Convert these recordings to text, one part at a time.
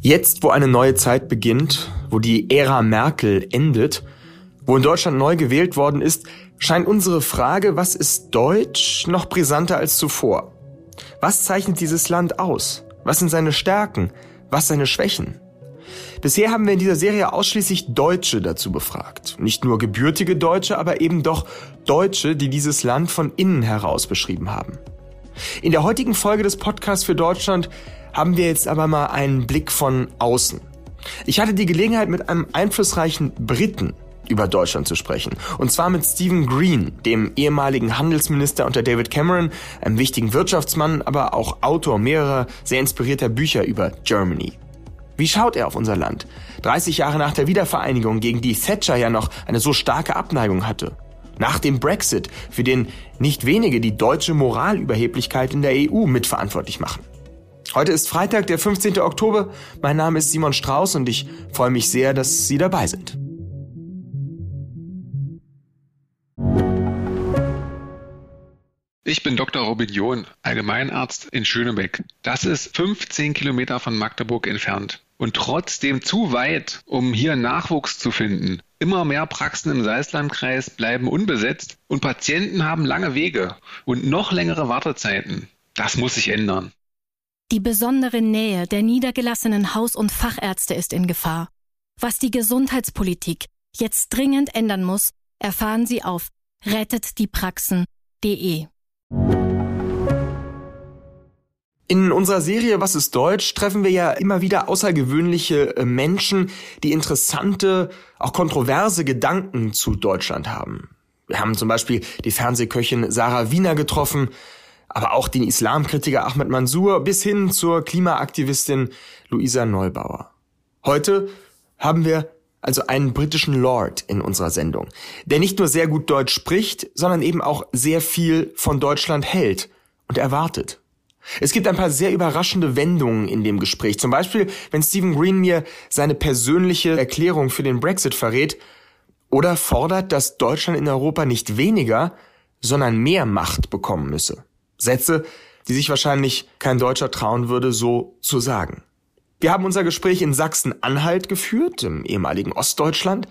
Jetzt, wo eine neue Zeit beginnt, wo die Ära Merkel endet, wo in Deutschland neu gewählt worden ist, scheint unsere Frage, was ist Deutsch, noch brisanter als zuvor. Was zeichnet dieses Land aus? Was sind seine Stärken? Was seine Schwächen? Bisher haben wir in dieser Serie ausschließlich Deutsche dazu befragt. Nicht nur gebürtige Deutsche, aber eben doch Deutsche, die dieses Land von innen heraus beschrieben haben. In der heutigen Folge des Podcasts für Deutschland haben wir jetzt aber mal einen Blick von außen. Ich hatte die Gelegenheit, mit einem einflussreichen Briten über Deutschland zu sprechen. Und zwar mit Stephen Green, dem ehemaligen Handelsminister unter David Cameron, einem wichtigen Wirtschaftsmann, aber auch Autor mehrerer sehr inspirierter Bücher über Germany. Wie schaut er auf unser Land? 30 Jahre nach der Wiedervereinigung, gegen die Thatcher ja noch eine so starke Abneigung hatte. Nach dem Brexit, für den nicht wenige die deutsche Moralüberheblichkeit in der EU mitverantwortlich machen. Heute ist Freitag, der 15. Oktober. Mein Name ist Simon Strauß und ich freue mich sehr, dass Sie dabei sind. Ich bin Dr. Robin John, Allgemeinarzt in Schönebeck. Das ist 15 Kilometer von Magdeburg entfernt und trotzdem zu weit, um hier Nachwuchs zu finden. Immer mehr Praxen im Salzlandkreis bleiben unbesetzt und Patienten haben lange Wege und noch längere Wartezeiten. Das muss sich ändern. Die besondere Nähe der niedergelassenen Haus- und Fachärzte ist in Gefahr. Was die Gesundheitspolitik jetzt dringend ändern muss, erfahren Sie auf rettetdiepraxen.de. In unserer Serie Was ist Deutsch treffen wir ja immer wieder außergewöhnliche äh, Menschen, die interessante, auch kontroverse Gedanken zu Deutschland haben. Wir haben zum Beispiel die Fernsehköchin Sarah Wiener getroffen, aber auch den Islamkritiker Ahmed Mansour bis hin zur Klimaaktivistin Luisa Neubauer. Heute haben wir also einen britischen Lord in unserer Sendung, der nicht nur sehr gut Deutsch spricht, sondern eben auch sehr viel von Deutschland hält und erwartet. Es gibt ein paar sehr überraschende Wendungen in dem Gespräch. Zum Beispiel, wenn Stephen Green mir seine persönliche Erklärung für den Brexit verrät oder fordert, dass Deutschland in Europa nicht weniger, sondern mehr Macht bekommen müsse. Sätze, die sich wahrscheinlich kein Deutscher trauen würde, so zu sagen. Wir haben unser Gespräch in Sachsen-Anhalt geführt, im ehemaligen Ostdeutschland,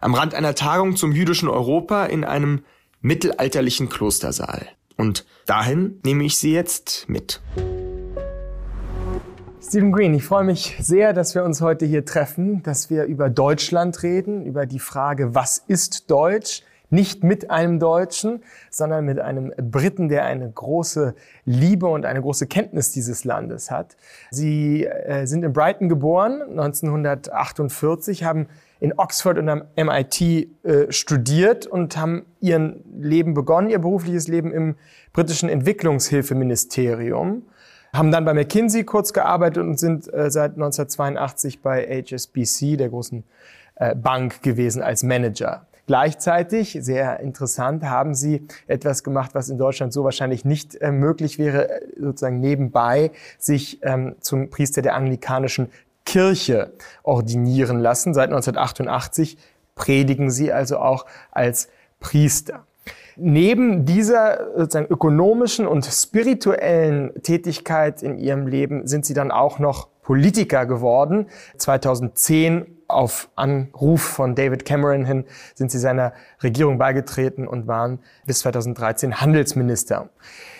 am Rand einer Tagung zum jüdischen Europa in einem mittelalterlichen Klostersaal. Und dahin nehme ich Sie jetzt mit. Stephen Green, ich freue mich sehr, dass wir uns heute hier treffen, dass wir über Deutschland reden, über die Frage, was ist Deutsch? Nicht mit einem Deutschen, sondern mit einem Briten, der eine große Liebe und eine große Kenntnis dieses Landes hat. Sie äh, sind in Brighton geboren, 1948, haben in Oxford und am MIT äh, studiert und haben ihr Leben begonnen, ihr berufliches Leben im britischen Entwicklungshilfeministerium, haben dann bei McKinsey kurz gearbeitet und sind äh, seit 1982 bei HSBC, der großen äh, Bank, gewesen als Manager. Gleichzeitig, sehr interessant, haben sie etwas gemacht, was in Deutschland so wahrscheinlich nicht äh, möglich wäre, äh, sozusagen nebenbei sich ähm, zum Priester der anglikanischen Kirche ordinieren lassen. Seit 1988 predigen sie also auch als Priester. Neben dieser sozusagen ökonomischen und spirituellen Tätigkeit in ihrem Leben sind sie dann auch noch Politiker geworden. 2010 auf Anruf von David Cameron hin sind sie seiner Regierung beigetreten und waren bis 2013 Handelsminister.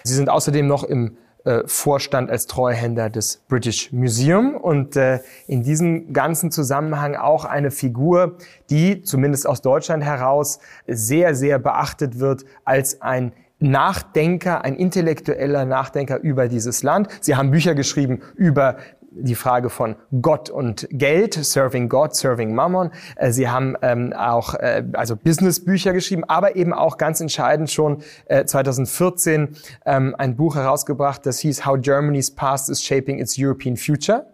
Sie sind außerdem noch im äh, Vorstand als Treuhänder des British Museum und äh, in diesem ganzen Zusammenhang auch eine Figur, die zumindest aus Deutschland heraus sehr, sehr beachtet wird als ein Nachdenker, ein intellektueller Nachdenker über dieses Land. Sie haben Bücher geschrieben über die Frage von Gott und Geld, Serving God, Serving Mammon. Äh, sie haben ähm, auch äh, also Businessbücher geschrieben, aber eben auch ganz entscheidend schon äh, 2014 ähm, ein Buch herausgebracht, das hieß How Germany's Past is Shaping its European Future.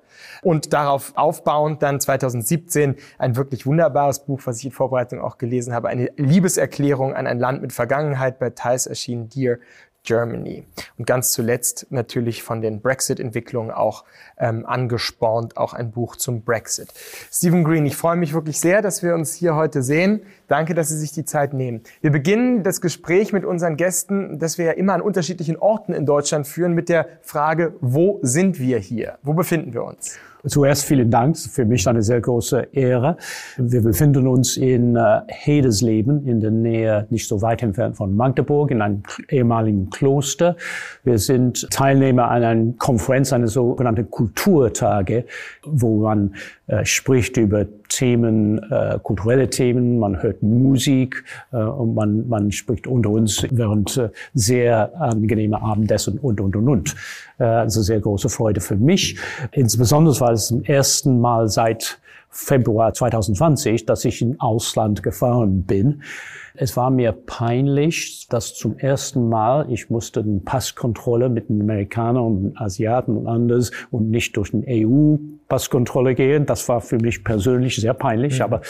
Und darauf aufbauend dann 2017 ein wirklich wunderbares Buch, was ich in Vorbereitung auch gelesen habe, eine Liebeserklärung an ein Land mit Vergangenheit bei Thais erschienen, Dear Germany. Und ganz zuletzt natürlich von den Brexit-Entwicklungen auch ähm, angespornt, auch ein Buch zum Brexit. Stephen Green, ich freue mich wirklich sehr, dass wir uns hier heute sehen. Danke, dass Sie sich die Zeit nehmen. Wir beginnen das Gespräch mit unseren Gästen, das wir ja immer an unterschiedlichen Orten in Deutschland führen, mit der Frage, wo sind wir hier? Wo befinden wir uns? Zuerst vielen Dank, für mich eine sehr große Ehre. Wir befinden uns in äh, Hedesleben, in der Nähe, nicht so weit entfernt von Magdeburg, in einem ehemaligen Kloster. Wir sind Teilnehmer an einer Konferenz, einer sogenannten Kulturtage, wo man äh, spricht über Themen, äh, kulturelle Themen, man hört Musik äh, und man, man spricht unter uns während äh, sehr angenehmer Abendessen und, und, und, und. Äh, also sehr große Freude für mich. Insbesondere war es zum ersten Mal seit Februar 2020, dass ich in Ausland gefahren bin. Es war mir peinlich, dass zum ersten Mal ich musste eine Passkontrolle mit den Amerikanern und den Asiaten und anders und nicht durch den EU-Passkontrolle gehen. Das war für mich persönlich sehr peinlich, mhm. aber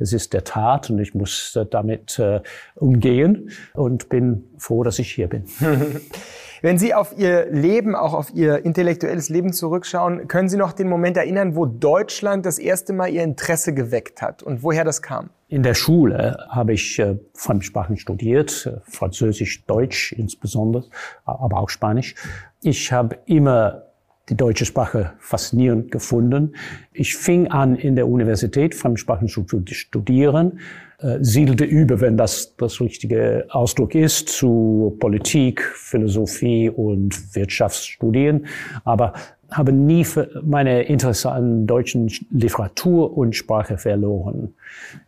es ist der Tat und ich musste damit äh, umgehen und bin froh, dass ich hier bin. Wenn Sie auf Ihr Leben, auch auf Ihr intellektuelles Leben zurückschauen, können Sie noch den Moment erinnern, wo Deutschland das erste Mal Ihr Interesse geweckt hat und woher das kam? In der Schule habe ich äh, Fremdsprachen studiert, äh, Französisch, Deutsch insbesondere, aber auch Spanisch. Ich habe immer die deutsche Sprache faszinierend gefunden. Ich fing an, in der Universität Fremdsprachen zu studieren äh, siedelte über, wenn das das richtige Ausdruck ist, zu Politik, Philosophie und Wirtschaftsstudien, aber habe nie meine Interesse an deutschen Literatur und Sprache verloren.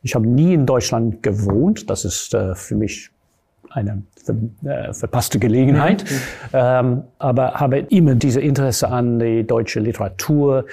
Ich habe nie in Deutschland gewohnt, das ist äh, für mich eine äh, verpasste Gelegenheit, mhm. ähm, aber habe immer diese Interesse an die deutsche Literatur,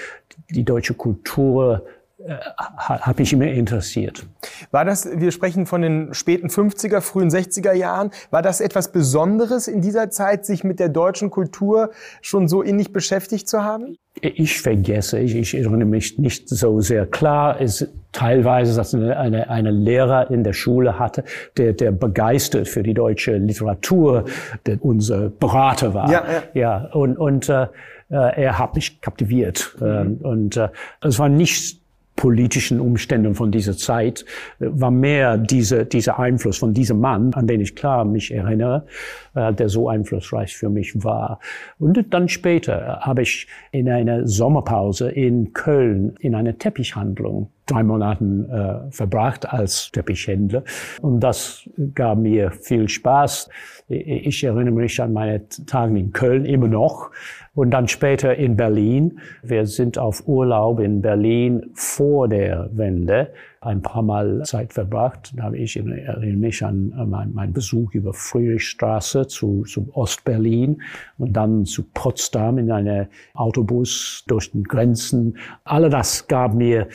die deutsche Kultur äh, habe ich immer interessiert. War das, wir sprechen von den späten 50er, frühen 60er Jahren, war das etwas Besonderes in dieser Zeit, sich mit der deutschen Kultur schon so innig beschäftigt zu haben? Ich vergesse, ich, ich erinnere mich nicht so sehr klar. Es teilweise, dass eine, eine, eine Lehrer in der Schule hatte, der, der begeistert für die deutsche Literatur, der unser Berater war. Ja, ja. ja und, und äh, äh er hat mich kaptiviert. Mhm. Ähm, und äh, es war nicht politischen Umständen von dieser Zeit äh, war mehr diese, dieser Einfluss von diesem Mann, an den ich klar mich erinnere, äh, der so einflussreich für mich war. Und dann später habe ich in einer Sommerpause in Köln in einer Teppichhandlung drei Monaten äh, verbracht als Teppichhändler. Und das gab mir viel Spaß. Ich erinnere mich an meine Tage in Köln immer noch und dann später in Berlin. Wir sind auf Urlaub in Berlin vor der Wende ein paar Mal Zeit verbracht. Da habe ich erinnere mich an meinen mein Besuch über Friedrichstraße zu, zu Ostberlin und dann zu Potsdam in einem Autobus durch den Grenzen. Alle das gab mir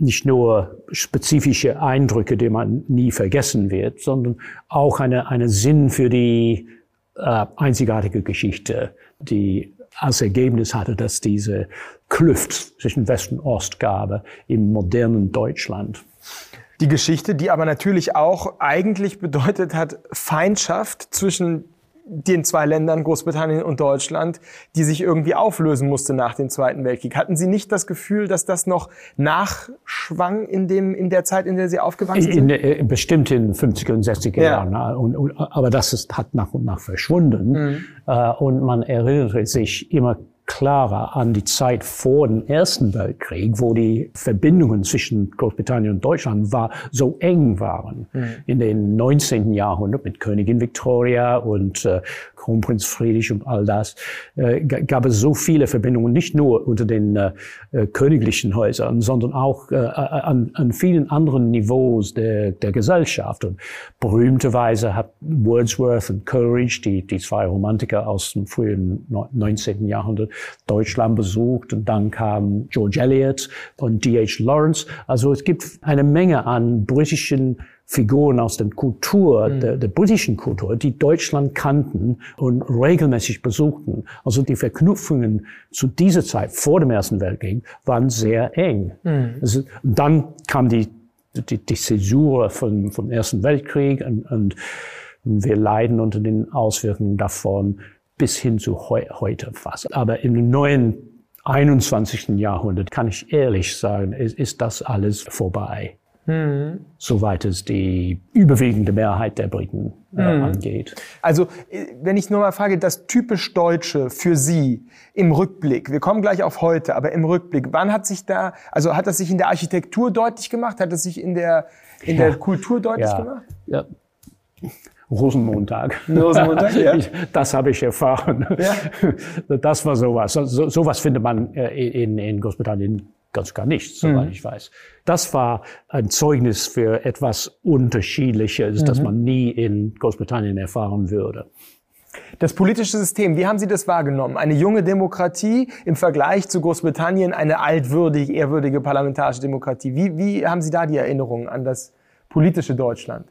nicht nur spezifische Eindrücke, die man nie vergessen wird, sondern auch eine, eine Sinn für die äh, einzigartige Geschichte, die als Ergebnis hatte, dass diese Kluft zwischen West und Ost gab im modernen Deutschland. Die Geschichte, die aber natürlich auch eigentlich bedeutet hat Feindschaft zwischen den zwei Ländern, Großbritannien und Deutschland, die sich irgendwie auflösen musste nach dem Zweiten Weltkrieg. Hatten Sie nicht das Gefühl, dass das noch nachschwang in, dem, in der Zeit, in der Sie aufgewachsen sind? In, in, bestimmt in den 50er und 60er ja. Jahren. Und, und, aber das ist, hat nach und nach verschwunden. Mhm. Äh, und man erinnert sich immer klarer an die Zeit vor dem Ersten Weltkrieg, wo die Verbindungen zwischen Großbritannien und Deutschland war, so eng waren. Mhm. In den 19. Jahrhundert mit Königin Victoria und äh, Kronprinz Friedrich und all das, äh, gab es so viele Verbindungen, nicht nur unter den äh, äh königlichen Häusern, sondern auch äh, äh, an, an vielen anderen Niveaus der, der Gesellschaft. Und berühmterweise hat Wordsworth und Coleridge, die, die zwei Romantiker aus dem frühen 19. Jahrhundert, Deutschland besucht und dann kam George Eliot und D.H. Lawrence. Also es gibt eine Menge an britischen Figuren aus der Kultur, mhm. der, der britischen Kultur, die Deutschland kannten und regelmäßig besuchten. Also die Verknüpfungen zu dieser Zeit vor dem Ersten Weltkrieg waren sehr eng. Mhm. Also dann kam die, die, die Zäsur von, vom Ersten Weltkrieg und, und wir leiden unter den Auswirkungen davon bis hin zu heu heute fast. Aber im neuen 21. Jahrhundert kann ich ehrlich sagen, ist, ist das alles vorbei. mhm. soweit es die überwiegende Mehrheit der Briten äh, mhm. angeht. Also, äh, wenn ich nur mal frage, das typisch Deutsche für Sie im Rückblick, wir kommen gleich auf heute, aber im Rückblick, wann hat sich da, also hat das sich in der Architektur deutlich gemacht? Hat das sich in der, in ja. der Kultur deutlich ja. gemacht? Ja. Rosenmontag. Rosenmontag, ja. Das habe ich erfahren. Ja. Das war sowas. So, sowas findet man äh, in, in Großbritannien ganz gar nicht, soweit mhm. ich weiß. Das war ein Zeugnis für etwas Unterschiedliches, mhm. das man nie in Großbritannien erfahren würde. Das politische System, wie haben Sie das wahrgenommen? Eine junge Demokratie im Vergleich zu Großbritannien, eine altwürdig, ehrwürdige parlamentarische Demokratie. Wie, wie haben Sie da die Erinnerungen an das politische Deutschland?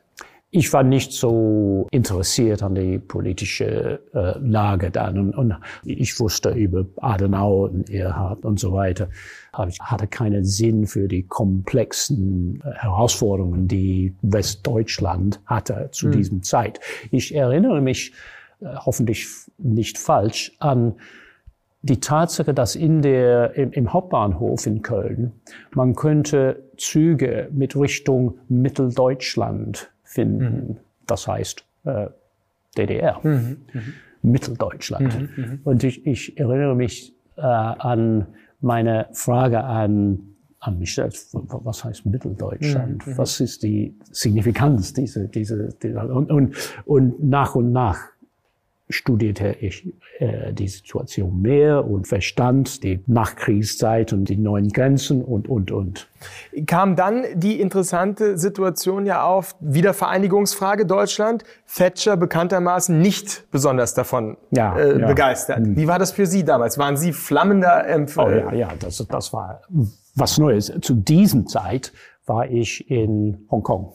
Ich war nicht so interessiert an die politische äh, Lage dann und, und, ich wusste über Adenauer und Erhard und so weiter. Aber ich hatte keinen Sinn für die komplexen äh, Herausforderungen, die Westdeutschland hatte zu mhm. diesem Zeit. Ich erinnere mich äh, hoffentlich nicht falsch an die Tatsache, dass in der, im, im, Hauptbahnhof in Köln man könnte Züge mit Richtung Mitteldeutschland finden. Mhm. Das heißt äh, DDR, mhm. Mhm. Mitteldeutschland. Mhm. Mhm. Und ich, ich erinnere mich äh, an meine Frage an an mich selbst, was heißt Mitteldeutschland? Mhm. Was ist die Signifikanz dieser, dieser, dieser und, und, und nach und nach studierte ich äh, die Situation mehr und verstand die Nachkriegszeit und die neuen Grenzen und, und, und. Kam dann die interessante Situation ja auf, Wiedervereinigungsfrage Deutschland, Thatcher bekanntermaßen nicht besonders davon ja, äh, ja. begeistert. Mhm. Wie war das für Sie damals? Waren Sie flammender Empfänger? Oh ja, ja, das, das war was Neues. Zu diesem Zeit war ich in Hongkong.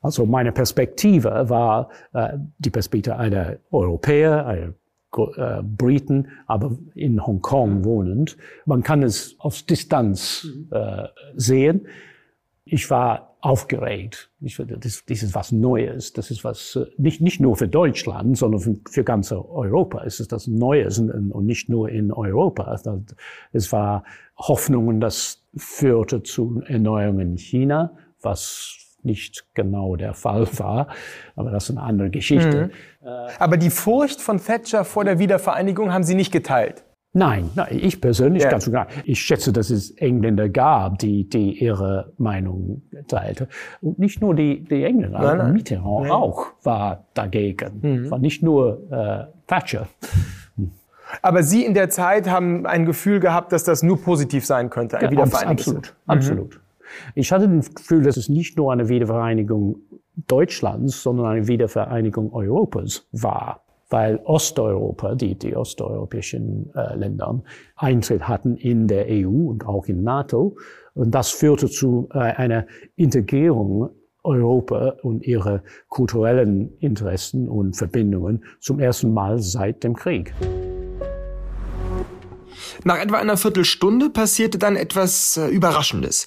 Also meine Perspektive war äh, die Perspektive einer Europäer, einer äh, Briten, aber in Hongkong wohnend. Man kann es aus Distanz äh, sehen. Ich war aufgeregt. Ich, das, das ist was Neues. Das ist was äh, nicht nicht nur für Deutschland, sondern für, für ganz Europa. Es ist das Neues und, und nicht nur in Europa. Es war Hoffnungen, das führte zu Erneuerungen in China, was nicht genau der Fall war. Aber das ist eine andere Geschichte. Mhm. Aber die Furcht von Thatcher vor der Wiedervereinigung haben Sie nicht geteilt? Nein, nein ich persönlich ja. ganz und gar. Ich schätze, dass es Engländer gab, die, die ihre Meinung teilte. Und nicht nur die, die Engländer, nein, nein. Mitterrand nein. auch war dagegen. Mhm. War nicht nur äh, Thatcher. Aber Sie in der Zeit haben ein Gefühl gehabt, dass das nur positiv sein könnte, eine ja, Wiedervereinigung. Absolut, mhm. Ich hatte das Gefühl, dass es nicht nur eine Wiedervereinigung Deutschlands, sondern eine Wiedervereinigung Europas war, weil Osteuropa, die, die osteuropäischen äh, Länder, Eintritt hatten in der EU und auch in NATO. Und das führte zu äh, einer Integrierung Europa und ihre kulturellen Interessen und Verbindungen zum ersten Mal seit dem Krieg. Nach etwa einer Viertelstunde passierte dann etwas äh, Überraschendes.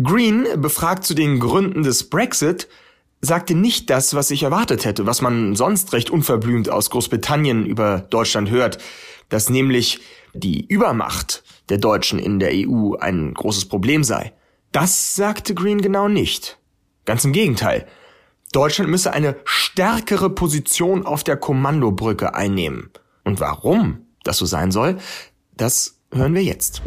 Green, befragt zu den Gründen des Brexit, sagte nicht das, was ich erwartet hätte, was man sonst recht unverblümt aus Großbritannien über Deutschland hört, dass nämlich die Übermacht der Deutschen in der EU ein großes Problem sei. Das sagte Green genau nicht. Ganz im Gegenteil. Deutschland müsse eine stärkere Position auf der Kommandobrücke einnehmen. Und warum das so sein soll, das hören wir jetzt.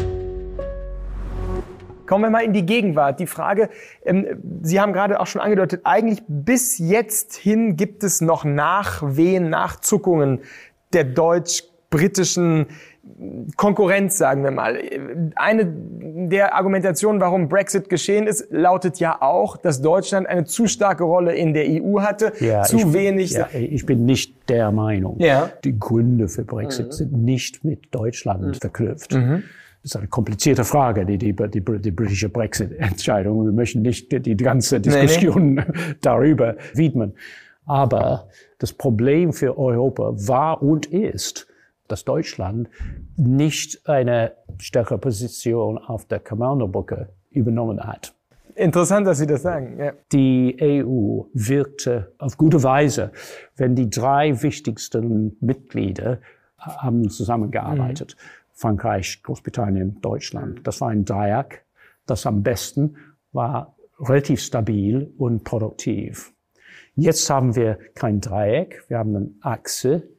Kommen wir mal in die Gegenwart. Die Frage, ähm, Sie haben gerade auch schon angedeutet, eigentlich bis jetzt hin gibt es noch Nachwehen, Nachzuckungen der deutsch-britischen Konkurrenz, sagen wir mal. Eine der Argumentationen, warum Brexit geschehen ist, lautet ja auch, dass Deutschland eine zu starke Rolle in der EU hatte, ja, zu ich, wenig. Ja, ich bin nicht der Meinung. Ja. Die Gründe für Brexit mhm. sind nicht mit Deutschland mhm. verknüpft. Mhm. Das ist eine komplizierte Frage, die, die, die, die britische Brexit-Entscheidung. Wir möchten nicht die, die ganze Diskussion nee, nee. darüber widmen. Aber das Problem für Europa war und ist, dass Deutschland nicht eine stärkere Position auf der Kommandobrücke übernommen hat. Interessant, dass Sie das sagen. Ja. Die EU wirkte auf gute Weise, wenn die drei wichtigsten Mitglieder haben zusammengearbeitet. Mhm. Frankreich, Großbritannien, Deutschland. Das war ein Dreieck. Das am besten war relativ stabil und produktiv. Jetzt haben wir kein Dreieck, wir haben eine Achse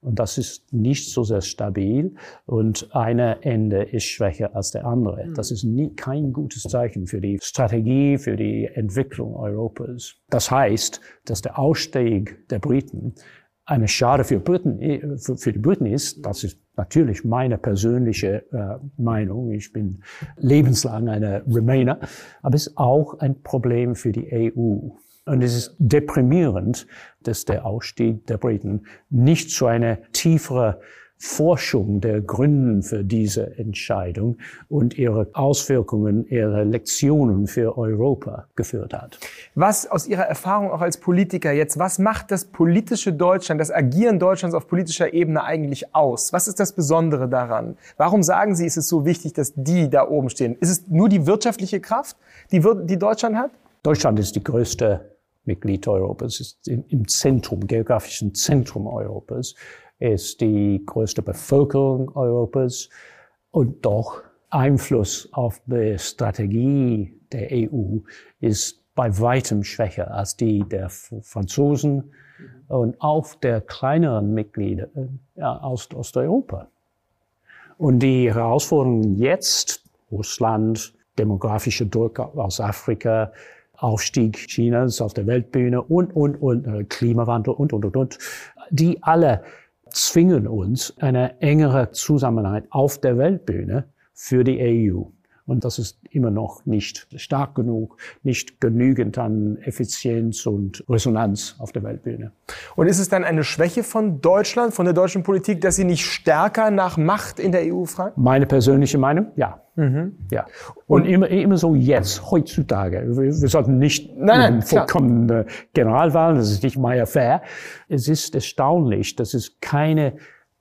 und das ist nicht so sehr stabil und eine Ende ist schwächer als der andere. Mhm. Das ist nie, kein gutes Zeichen für die Strategie, für die Entwicklung Europas. Das heißt, dass der Ausstieg der Briten eine Schade für, Briten, für, für die Briten ist. Das ist natürlich meine persönliche äh, Meinung. Ich bin lebenslang eine Remainer. Aber es ist auch ein Problem für die EU. Und es ist deprimierend, dass der Ausstieg der Briten nicht zu einer tieferen Forschung der Gründen für diese Entscheidung und ihre Auswirkungen, ihre Lektionen für Europa geführt hat. Was aus Ihrer Erfahrung auch als Politiker jetzt, was macht das politische Deutschland, das Agieren Deutschlands auf politischer Ebene eigentlich aus? Was ist das Besondere daran? Warum sagen Sie, ist es so wichtig, dass die da oben stehen? Ist es nur die wirtschaftliche Kraft, die, die Deutschland hat? Deutschland ist die größte Mitglied Europas, ist im Zentrum, geografischen Zentrum Europas, ist die größte Bevölkerung Europas und doch Einfluss auf die Strategie der EU ist bei weitem schwächer als die der Franzosen und auch der kleineren Mitglieder äh, aus Osteuropa. Und die Herausforderungen jetzt, Russland, demografischer Druck aus Afrika, Aufstieg Chinas auf der Weltbühne und, und, und, äh, Klimawandel und, und, und, und, die alle zwingen uns eine engere Zusammenarbeit auf der Weltbühne für die EU. Und das ist immer noch nicht stark genug, nicht genügend an Effizienz und Resonanz auf der Weltbühne. Und ist es dann eine Schwäche von Deutschland, von der deutschen Politik, dass sie nicht stärker nach Macht in der EU fragt? Meine persönliche Meinung, ja. Mhm. Ja. Und, und, immer, immer so jetzt, heutzutage. Wir, wir sollten nicht nein, nein, vollkommen Generalwahlen, das ist nicht mal fair. Es ist erstaunlich, dass es keine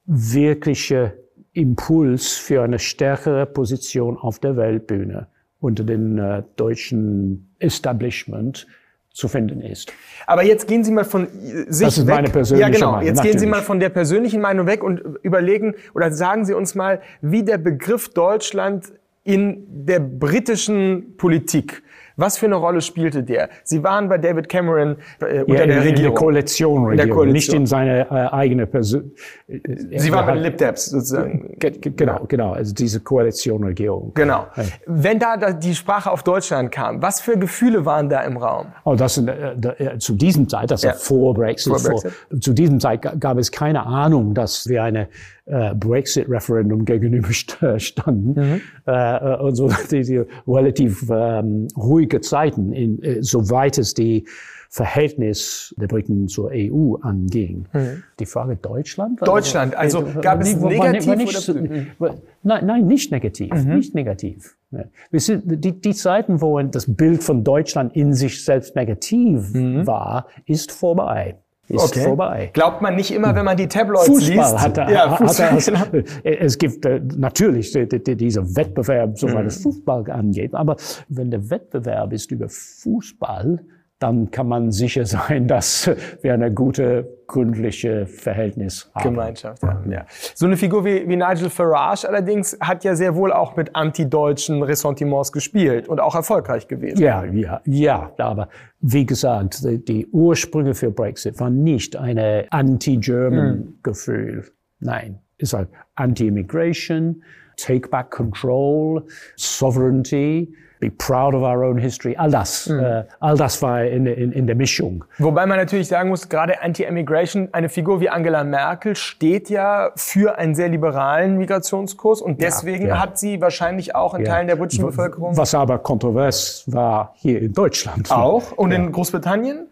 wirkliche Impuls für eine stärkere Position auf der Weltbühne unter dem äh, deutschen Establishment zu finden ist. Aber jetzt gehen Sie mal von sich Das ist weg. meine persönliche Ja, genau. Meinung. Jetzt gehen Sie mal von der persönlichen Meinung weg und überlegen oder sagen Sie uns mal, wie der Begriff Deutschland in der britischen Politik was für eine Rolle spielte der? Sie waren bei David Cameron äh, unter ja, in, der Regierung. Der Koalition, in der Koalition. nicht in seine äh, eigene Person. Sie waren bei den Lib Debs sozusagen. Genau, genau, also diese Koalitionregierung. Genau. Ja. Wenn da die Sprache auf Deutschland kam, was für Gefühle waren da im Raum? Oh, das äh, äh, zu diesem Zeit, das ja. vor Brexit, vor Brexit. Vor, zu diesem Zeit gab es keine Ahnung, dass wir eine äh, Brexit-Referendum gegenüberstanden. Mhm. Äh, und so die, die relativ ähm, ruhige Zeiten, in, äh, soweit es die Verhältnis der Briten zur EU anging. Mhm. Die Frage Deutschland? Deutschland, also, also gab es negativ war, nicht, oder? Nein, nein, nicht negativ, mhm. nicht negativ. Wir sind, die, die Zeiten, wo das Bild von Deutschland in sich selbst negativ mhm. war, ist vorbei ist okay. vorbei. Glaubt man nicht immer, wenn man die Tabloids Fußball liest? Hat er, ja, Fußball, hat er, genau. Es gibt äh, natürlich die, die, dieser Wettbewerb, soweit mhm. es Fußball angeht. Aber wenn der Wettbewerb ist über Fußball, dann kann man sicher sein, dass wir eine gute, gründliche Verhältnis haben. Gemeinschaft haben, ja. So eine Figur wie, wie Nigel Farage allerdings hat ja sehr wohl auch mit anti-deutschen Ressentiments gespielt und auch erfolgreich gewesen. Ja, ja, ja. Aber wie gesagt, die, die Ursprünge für Brexit waren nicht eine anti-German-Gefühl. Hm. Nein, es war Anti-Immigration, Take Back Control, Sovereignty, be proud of our own history. All das, mhm. äh, all das war in, in, in der Mischung. Wobei man natürlich sagen muss, gerade Anti-Immigration, eine Figur wie Angela Merkel steht ja für einen sehr liberalen Migrationskurs und deswegen ja, ja. hat sie wahrscheinlich auch in ja. Teilen der britischen Bevölkerung. Was aber kontrovers war hier in Deutschland. Auch? Und in Großbritannien?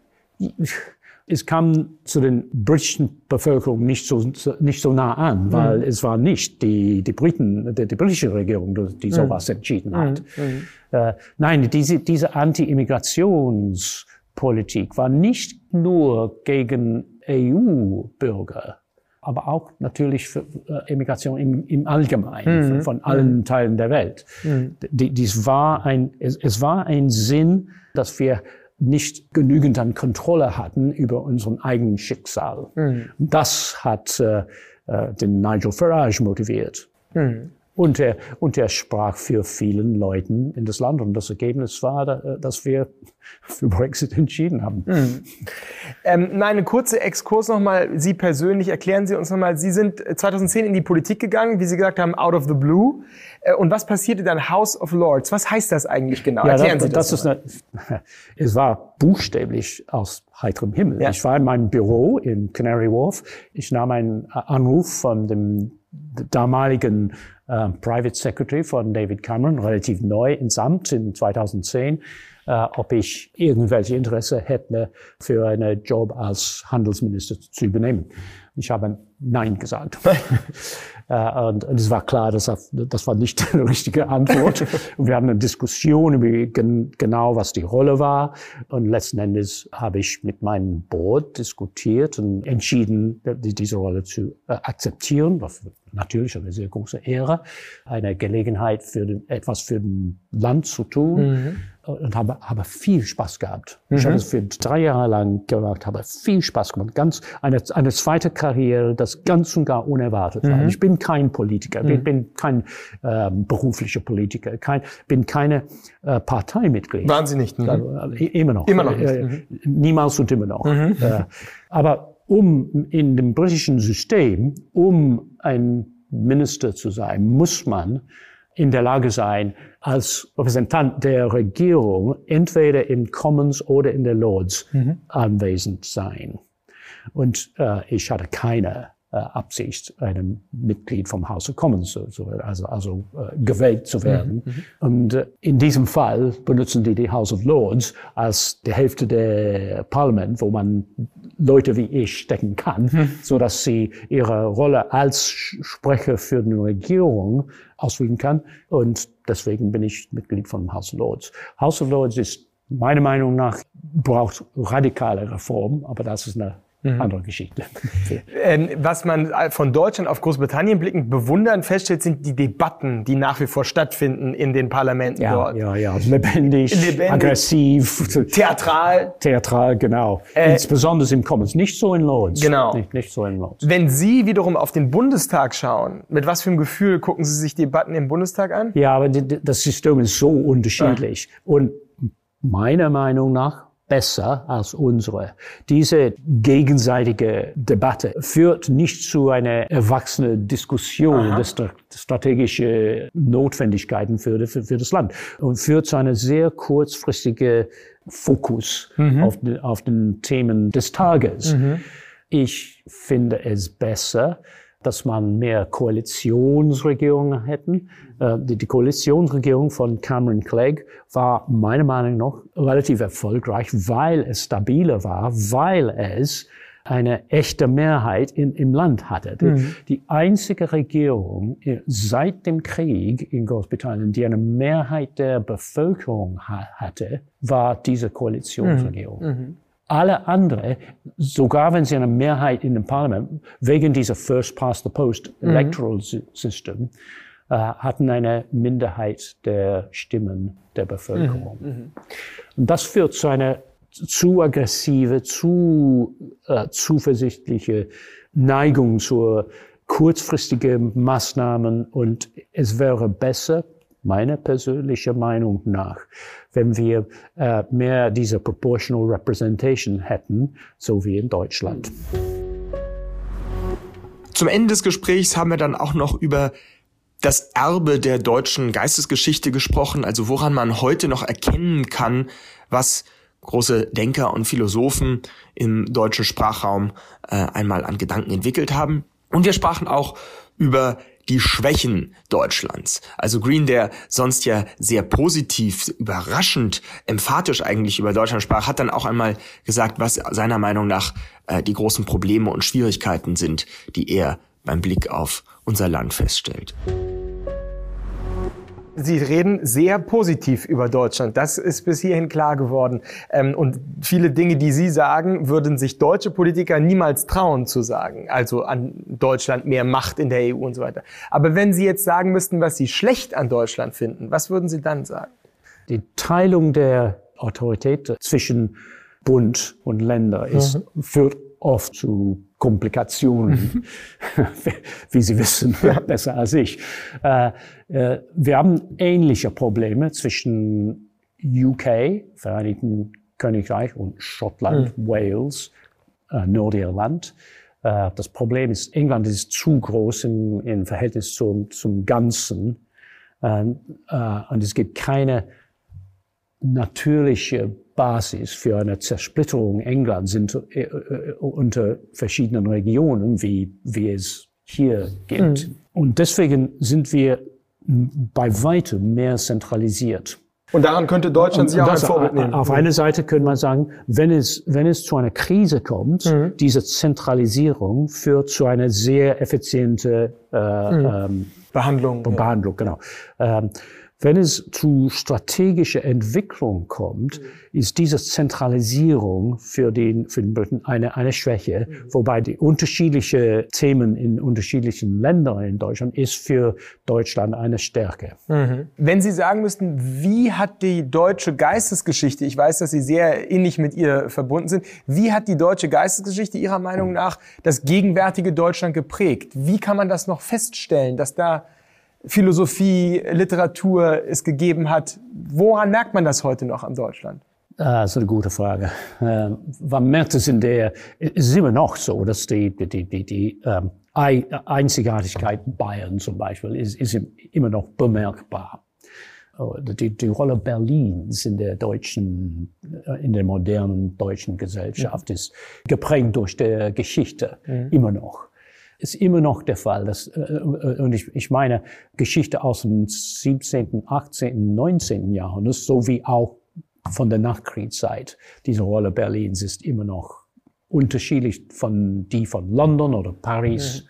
Es kam zu den britischen Bevölkerung nicht so, nicht so nah an, weil mhm. es war nicht die, die Briten, die, die britische Regierung, die sowas mhm. entschieden hat. Mhm. Äh, nein, diese, diese Anti-Immigrationspolitik war nicht nur gegen EU-Bürger, aber auch natürlich für äh, Immigration im, im Allgemeinen, von, mhm. von, allen mhm. Teilen der Welt. Mhm. Dies war ein, es, es war ein Sinn, dass wir nicht genügend an Kontrolle hatten über unseren eigenen Schicksal. Mhm. Das hat äh, äh, den Nigel Farage motiviert. Mhm. Und er, und er sprach für vielen Leuten in das Land. Und das Ergebnis war, dass wir für Brexit entschieden haben. Mhm. Ähm, eine kurze Exkurs nochmal. Sie persönlich, erklären Sie uns nochmal, Sie sind 2010 in die Politik gegangen, wie Sie gesagt haben, out of the blue. Äh, und was passierte dann House of Lords? Was heißt das eigentlich genau? Ja, Erklären das, Sie das. das ist eine, es war buchstäblich aus heiterem Himmel. Ja. Ich war in meinem Büro in Canary Wharf. Ich nahm einen Anruf von dem damaligen äh, Private Secretary von David Cameron, relativ neu ins Amt in 2010, äh, ob ich irgendwelche Interesse hätte, für einen Job als Handelsminister zu übernehmen. Ich habe Nein gesagt. Äh, und, es war klar, dass das, war nicht die richtige Antwort. Und wir hatten eine Diskussion über gen, genau, was die Rolle war. Und letzten Endes habe ich mit meinem Board diskutiert und entschieden, diese Rolle zu äh, akzeptieren, was natürlich eine sehr große Ehre, eine Gelegenheit für den, etwas für den Land zu tun. Mhm und habe, habe viel Spaß gehabt. Mhm. Ich habe es für drei Jahre lang gemacht, habe viel Spaß gemacht. Ganz eine, eine zweite Karriere, das ganz und gar unerwartet mhm. war. Ich bin kein Politiker, mhm. bin, bin kein äh, beruflicher Politiker, kein, bin keine äh, Parteimitglied. Waren Sie nicht? Mhm. Also, äh, immer noch. Immer noch. Äh, mhm. niemals und immer noch. Äh, aber um in dem britischen System, um ein Minister zu sein, muss man in der Lage sein, als Repräsentant der Regierung entweder im Commons oder in der Lords mhm. anwesend sein. Und äh, ich hatte keine äh, Absicht, einem Mitglied vom House of Commons, so, so, also, also äh, gewählt zu werden. Mhm. mhm. Und äh, in diesem Fall benutzen die die House of Lords als die Hälfte der Parlament, wo man Leute wie ich stecken kann, mhm. so dass sie ihre Rolle als Sprecher für die Regierung ausüben kann. Und deswegen bin ich Mitglied von House of Lords. House of Lords ist meiner Meinung nach braucht radikale Reform, aber das ist eine Mhm. Andere Geschichte. Ähm, was man von Deutschland auf Großbritannien blickend bewundern feststellt, sind die Debatten, die nach wie vor stattfinden in den Parlamenten ja, dort. Ja, ja, lebendig, lebendig aggressiv, theatral. Theatral, genau. Äh, Insbesondere im Commons, nicht so in Lords. Genau. Nicht, nicht so in Lords. Wenn Sie wiederum auf den Bundestag schauen, mit was für einem Gefühl gucken Sie sich Debatten im Bundestag an? Ja, aber das System ist so unterschiedlich. Ja. Und meiner Meinung nach besser als unsere. Diese gegenseitige Debatte führt nicht zu einer erwachsenen Diskussion Aha. der strategischen Notwendigkeiten für, für, für, das Land und führt zu einer sehr kurzfristigen Fokus mhm. auf, auf den Themen des Tages. Mhm. Ich finde es besser, dass man mehr Koalitionsregierungen hätten. Äh, die Koalitionsregierung von Cameron Clegg war meiner Meinung nach relativ erfolgreich, weil es stabiler war, weil es eine echte Mehrheit in, im Land hatte. Die, mhm. die einzige Regierung seit dem Krieg in Großbritannien, die eine Mehrheit der Bevölkerung hatte, war diese Koalitionsregierung. Mhm. Mhm. Alle andere, sogar wenn sie eine Mehrheit in dem Parlament, wegen dieser First Past the Post mhm. Electoral. System, äh, hatten eine Minderheit der Stimmen der Bevölkerung. Mhm. mhm. Und das führt zu einer zu aggressive, zu äh, zuversichtliche Neigung zur kurzfristigen Maßnahmen und es wäre besser, meiner persönlichen Meinung nach, wenn wir äh, mehr diese Proportional Representation hätten, so wie in Deutschland. Zum Ende des Gesprächs haben wir dann auch noch über das Erbe der deutschen Geistesgeschichte gesprochen, also woran man heute noch erkennen kann, was große Denker und Philosophen im deutschen Sprachraum äh, einmal an Gedanken entwickelt haben. Und wir sprachen auch über die Schwächen Deutschlands. Also Green, der sonst ja sehr positiv, überraschend, emphatisch eigentlich über Deutschland sprach, hat dann auch einmal gesagt, was seiner Meinung nach äh, die großen Probleme und Schwierigkeiten sind, die er beim Blick auf unser Land feststellt. Sie reden sehr positiv über Deutschland. Das ist bis hierhin klar geworden. Ähm, und viele Dinge, die Sie sagen, würden sich deutsche Politiker niemals trauen zu sagen. Also an Deutschland mehr Macht in der EU und so weiter. Aber wenn Sie jetzt sagen müssten, was Sie schlecht an Deutschland finden, was würden Sie dann sagen? Die Teilung der Autorität zwischen Bund und Länder ist, mhm. führt oft zu Komplikationen, wie Sie wissen, besser als ich. Äh, äh, wir haben ähnliche Probleme zwischen UK, Vereinigten Königreich und Schottland, mhm. Wales, äh, Nordirland. Das Problem ist, England ist zu groß im, im Verhältnis zum, zum Ganzen. Äh, äh, und es gibt keine natürliche Basis für eine Zersplitterung Englands äh, äh, unter verschiedenen Regionen, wie, wie es hier gibt. Mhm. Und deswegen sind wir bei weitem mehr zentralisiert. Und daran könnte Deutschland sich auch ein Vorbild nehmen. Auf eine Seite könnte man sagen, wenn es, wenn es zu einer Krise kommt, mhm. diese Zentralisierung führt zu einer sehr effiziente äh, mhm. ähm, Behandlung. Behandlung, ja. genau. Ähm, wenn es zu strategischer Entwicklung kommt, mhm. ist diese Zentralisierung für den, für den Briten eine, eine Schwäche, mhm. wobei die unterschiedlichen Themen in unterschiedlichen Ländern in Deutschland ist für Deutschland eine Stärke. Mhm. Wenn Sie sagen müssten, wie hat die deutsche Geistesgeschichte, ich weiß, dass Sie sehr ähnlich mit ihr verbunden sind, wie hat die deutsche Geistesgeschichte Ihrer Meinung nach das gegenwärtige Deutschland geprägt? Wie kann man das noch feststellen, dass da Philosophie, Literatur es gegeben hat. Woran merkt man das heute noch an Deutschland? Ah, das ist eine gute Frage. Ähm, man merkt es in der, es ist immer noch so, dass die, die, die, die, die ähm, Einzigartigkeit Bayern zum Beispiel ist, ist immer noch bemerkbar. Oh, die, die Rolle Berlins in der deutschen, äh, in der modernen deutschen Gesellschaft mhm. ist geprägt durch die Geschichte, mhm. immer noch ist immer noch der Fall. Das, äh, äh, und ich, ich meine, Geschichte aus dem 17., 18., 19. Jahrhundert, sowie auch von der Nachkriegszeit, diese Rolle Berlins ist immer noch unterschiedlich von die von London oder Paris. Mhm.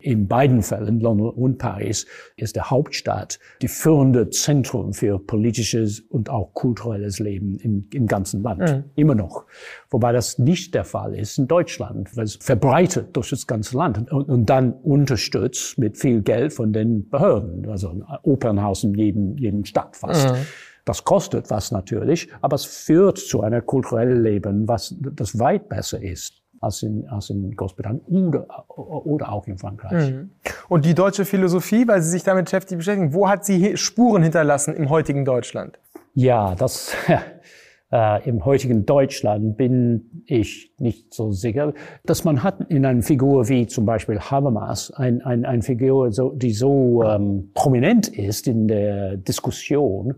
In beiden Fällen, London und Paris, ist der Hauptstadt die führende Zentrum für politisches und auch kulturelles Leben im, im ganzen Land. Mhm. Immer noch. Wobei das nicht der Fall ist in Deutschland, weil es verbreitet durch das ganze Land und, und dann unterstützt mit viel Geld von den Behörden. Also ein Opernhaus in jedem, jedem Stadt fast. Mhm. Das kostet was natürlich, aber es führt zu einem kulturellen Leben, was das weit besser ist als in, als in Großbritannien oder, oder auch in Frankreich. Mhm. Und die deutsche Philosophie, weil Sie sich damit beschäftigen, wo hat sie Spuren hinterlassen im heutigen Deutschland? Ja, das äh, im heutigen Deutschland bin ich nicht so sicher. Dass man hat in einer Figur wie zum Beispiel Habermas, ein, ein, ein Figur, so, die so ähm, prominent ist in der Diskussion,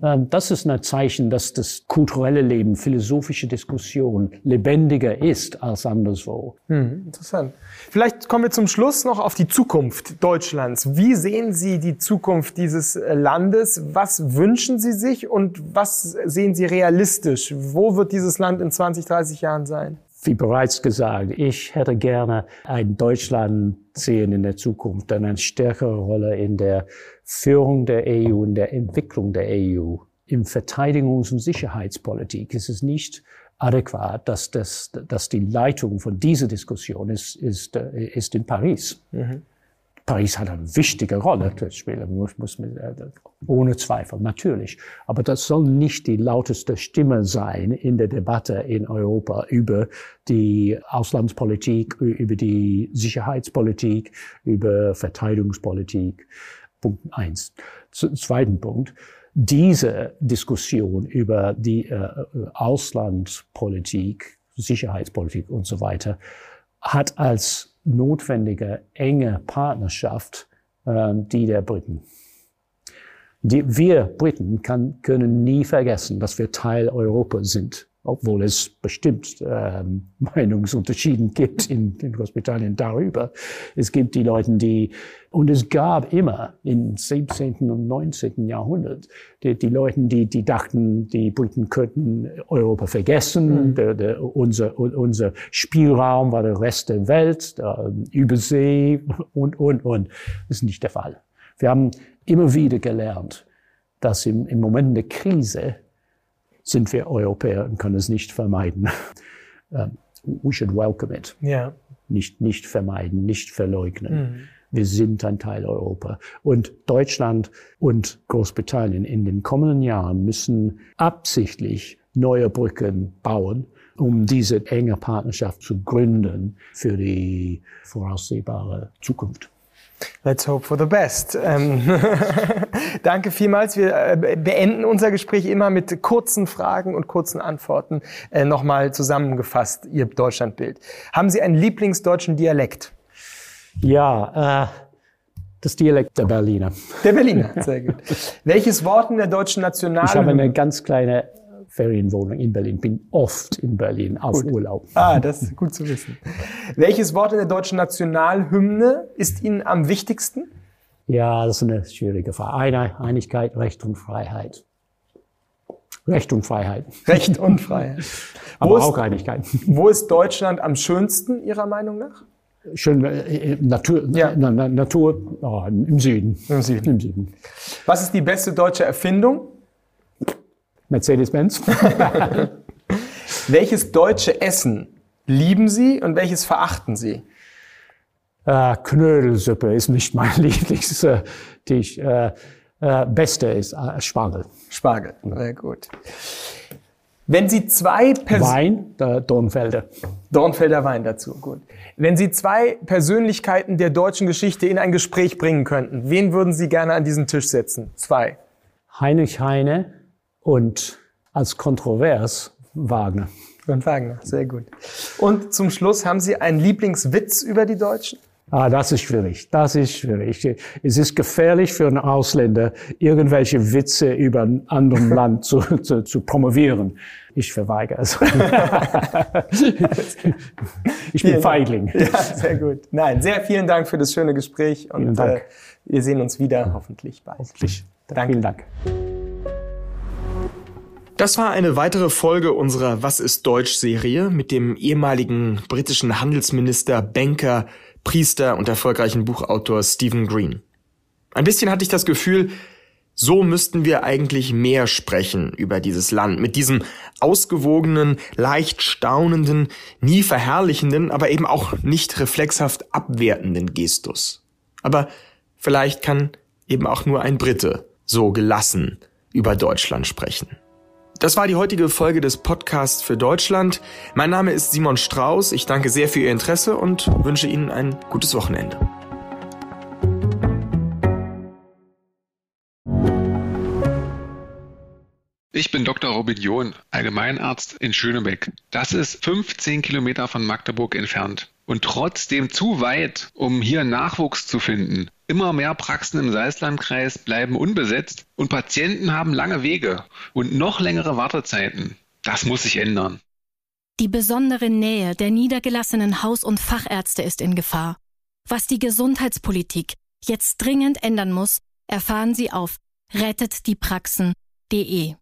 das ist ein Zeichen, dass das kulturelle Leben, philosophische Diskussion lebendiger ist als anderswo. Hm, interessant. Vielleicht kommen wir zum Schluss noch auf die Zukunft Deutschlands. Wie sehen Sie die Zukunft dieses äh, Landes? Was wünschen Sie sich und was sehen Sie realistisch? Wo wird dieses Land in 20, 30 Jahren sein? Wie bereits gesagt, ich hätte gerne ein Deutschland sehen in der Zukunft, eine stärkere Rolle in der Führung der EU, in der Entwicklung der EU. Im Verteidigungs- und Sicherheitspolitik ist es nicht adäquat, dass, das, dass die Leitung von dieser Diskussion ist, ist, äh, ist in Paris. Mhm. Paris hat eine wichtige Rolle zu spielen, muss, muss, äh, ohne Zweifel, natürlich. Aber das soll nicht die lauteste Stimme sein in der Debatte in Europa über die Auslandspolitik, über die Sicherheitspolitik, über Verteidigungspolitik. Punkt eins. Zweiten Punkt. Diese Diskussion über die äh, Auslandspolitik, Sicherheitspolitik und so weiter hat als notwendige enge Partnerschaft äh, die der Briten. Die, wir Briten kann, können nie vergessen, dass wir Teil Europas sind obwohl es bestimmt ähm, Meinungsunterschieden gibt in, in Großbritannien darüber. Es gibt die Leute, die, und es gab immer im 17. und 19. Jahrhundert die, die Leute, die, die dachten, die Briten könnten Europa vergessen, mhm. der, der, unser, unser Spielraum war der Rest der Welt, der Übersee und, und, und. Das ist nicht der Fall. Wir haben immer wieder gelernt, dass im, im Moment der Krise sind wir Europäer und können es nicht vermeiden. Um, we should welcome it. Ja. Nicht, nicht vermeiden, nicht verleugnen. Mhm. Wir sind ein Teil Europa. Und Deutschland und Großbritannien in den kommenden Jahren müssen absichtlich neue Brücken bauen, um diese enge Partnerschaft zu gründen für die voraussehbare Zukunft. Let's hope for the best. Ähm, danke vielmals. Wir äh, beenden unser Gespräch immer mit kurzen Fragen und kurzen Antworten. Äh, Nochmal zusammengefasst, Ihr Deutschlandbild. Haben Sie einen Lieblingsdeutschen Dialekt? Ja, äh, das Dialekt der Berliner. Der Berliner, sehr gut. Welches Wort in der deutschen National? Ich habe eine ganz kleine Ferienwohnung in Berlin, bin oft in Berlin auf gut. Urlaub. Ah, das ist gut zu wissen. Welches Wort in der deutschen Nationalhymne ist Ihnen am wichtigsten? Ja, das ist eine schwierige Frage. Einigkeit, Recht und Freiheit. Recht und Freiheit. Recht und Freiheit. Aber ist, auch Einigkeit. Wo ist Deutschland am schönsten, Ihrer Meinung nach? Schön, äh, Natur, ja. na, na, Natur oh, im Süden. Im Süden. Im Süden. Was ist die beste deutsche Erfindung? Mercedes-Benz. welches deutsche Essen lieben Sie und welches verachten Sie? Äh, Knödelsuppe ist nicht mein Lieblings. Die äh, äh, beste ist äh, Spargel. Spargel, sehr gut. Wenn Sie zwei Pers Wein, der Dornfelder. Dornfelder Wein dazu, gut. Wenn Sie zwei Persönlichkeiten der deutschen Geschichte in ein Gespräch bringen könnten, wen würden Sie gerne an diesen Tisch setzen? Zwei. Heinrich Heine und als kontrovers Wagner. Und Wagner, sehr gut. Und zum Schluss haben Sie einen Lieblingswitz über die Deutschen? Ah, das ist schwierig. Das ist schwierig. Es ist gefährlich für einen Ausländer, irgendwelche Witze über ein anderes Land zu, zu, zu promovieren. Ich verweigere es. ich bin Feigling. Ja, sehr gut. Nein, sehr vielen Dank für das schöne Gespräch und äh, wir sehen uns wieder hoffentlich bald. Hoffentlich. Danke. Vielen Dank. Das war eine weitere Folge unserer Was ist Deutsch Serie mit dem ehemaligen britischen Handelsminister, Banker, Priester und erfolgreichen Buchautor Stephen Green. Ein bisschen hatte ich das Gefühl, so müssten wir eigentlich mehr sprechen über dieses Land, mit diesem ausgewogenen, leicht staunenden, nie verherrlichenden, aber eben auch nicht reflexhaft abwertenden Gestus. Aber vielleicht kann eben auch nur ein Brite so gelassen über Deutschland sprechen. Das war die heutige Folge des Podcasts für Deutschland. Mein Name ist Simon Strauß. Ich danke sehr für Ihr Interesse und wünsche Ihnen ein gutes Wochenende. Ich bin Dr. Robin John, Allgemeinarzt in Schönebeck. Das ist 15 Kilometer von Magdeburg entfernt und trotzdem zu weit, um hier Nachwuchs zu finden. Immer mehr Praxen im Salzlandkreis bleiben unbesetzt und Patienten haben lange Wege und noch längere Wartezeiten. Das muss sich ändern. Die besondere Nähe der niedergelassenen Haus- und Fachärzte ist in Gefahr. Was die Gesundheitspolitik jetzt dringend ändern muss, erfahren Sie auf rettetdiepraxen.de.